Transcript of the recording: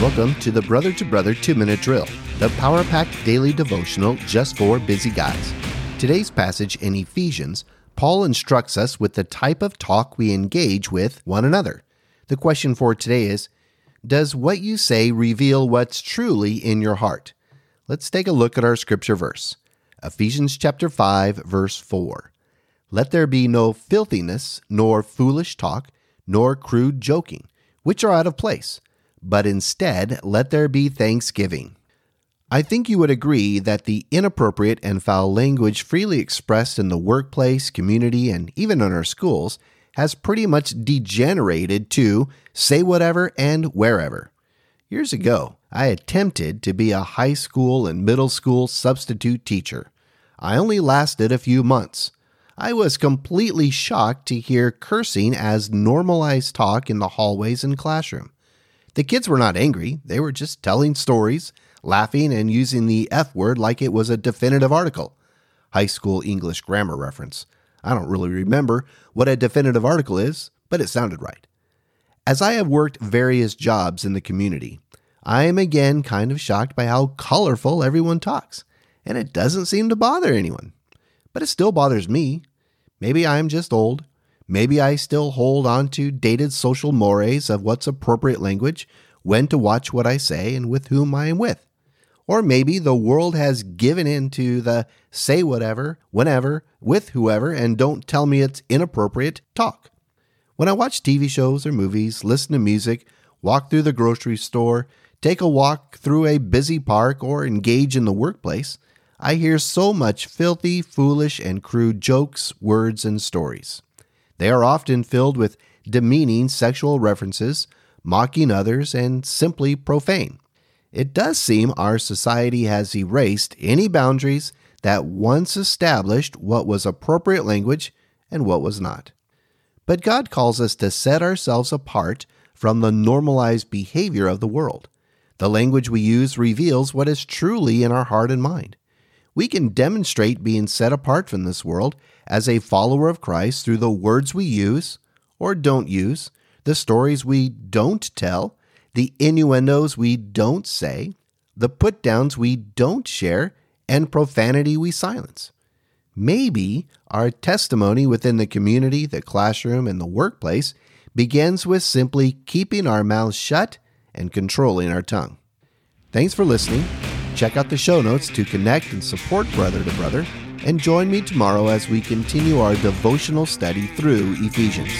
Welcome to the Brother to Brother 2 Minute Drill, the power packed Daily Devotional just for busy guys. Today's passage in Ephesians, Paul instructs us with the type of talk we engage with one another. The question for today is Does what you say reveal what's truly in your heart? Let's take a look at our scripture verse. Ephesians chapter 5 verse 4. Let there be no filthiness, nor foolish talk, nor crude joking, which are out of place but instead let there be thanksgiving. I think you would agree that the inappropriate and foul language freely expressed in the workplace, community, and even in our schools has pretty much degenerated to say whatever and wherever. Years ago, I attempted to be a high school and middle school substitute teacher. I only lasted a few months. I was completely shocked to hear cursing as normalized talk in the hallways and classroom. The kids were not angry, they were just telling stories, laughing, and using the F word like it was a definitive article. High school English grammar reference. I don't really remember what a definitive article is, but it sounded right. As I have worked various jobs in the community, I am again kind of shocked by how colorful everyone talks, and it doesn't seem to bother anyone. But it still bothers me. Maybe I'm just old, Maybe I still hold on to dated social mores of what's appropriate language, when to watch what I say, and with whom I am with. Or maybe the world has given in to the say whatever, whenever, with whoever, and don't tell me it's inappropriate talk. When I watch TV shows or movies, listen to music, walk through the grocery store, take a walk through a busy park, or engage in the workplace, I hear so much filthy, foolish, and crude jokes, words, and stories. They are often filled with demeaning sexual references, mocking others, and simply profane. It does seem our society has erased any boundaries that once established what was appropriate language and what was not. But God calls us to set ourselves apart from the normalized behavior of the world. The language we use reveals what is truly in our heart and mind. We can demonstrate being set apart from this world as a follower of Christ through the words we use or don't use, the stories we don't tell, the innuendos we don't say, the put downs we don't share, and profanity we silence. Maybe our testimony within the community, the classroom, and the workplace begins with simply keeping our mouths shut and controlling our tongue. Thanks for listening. Check out the show notes to connect and support Brother to Brother, and join me tomorrow as we continue our devotional study through Ephesians.